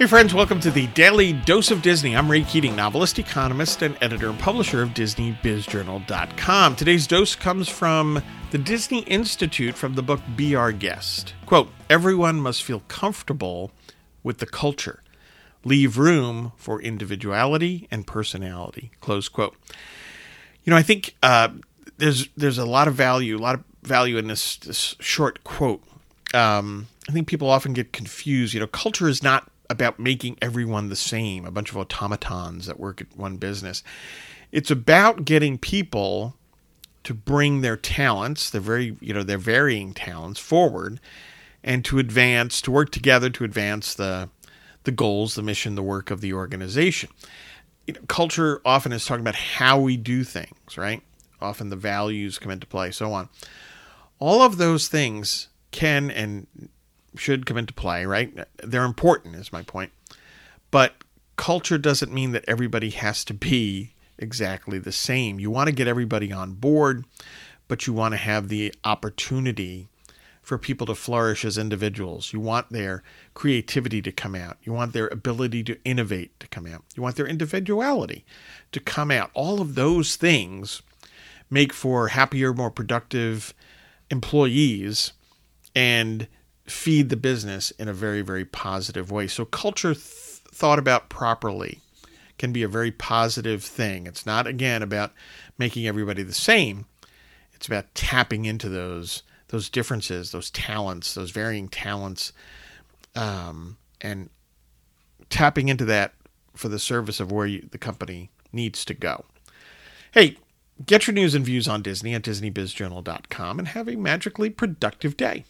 Hey, friends, welcome to the Daily Dose of Disney. I'm Ray Keating, novelist, economist, and editor and publisher of DisneyBizJournal.com. Today's dose comes from the Disney Institute from the book Be Our Guest. Quote Everyone must feel comfortable with the culture, leave room for individuality and personality. Close quote. You know, I think uh, there's there's a lot of value, a lot of value in this this short quote. Um, I think people often get confused. You know, culture is not about making everyone the same, a bunch of automatons that work at one business. It's about getting people to bring their talents, their very, you know, their varying talents forward and to advance, to work together to advance the the goals, the mission, the work of the organization. You know, culture often is talking about how we do things, right? Often the values come into play, so on. All of those things can and should come into play, right? They're important, is my point. But culture doesn't mean that everybody has to be exactly the same. You want to get everybody on board, but you want to have the opportunity for people to flourish as individuals. You want their creativity to come out. You want their ability to innovate to come out. You want their individuality to come out. All of those things make for happier, more productive employees and feed the business in a very, very positive way. So, culture th- thought about properly can be a very positive thing. It's not, again, about making everybody the same, it's about tapping into those. Those differences, those talents, those varying talents, um, and tapping into that for the service of where you, the company needs to go. Hey, get your news and views on Disney at DisneyBizJournal.com and have a magically productive day.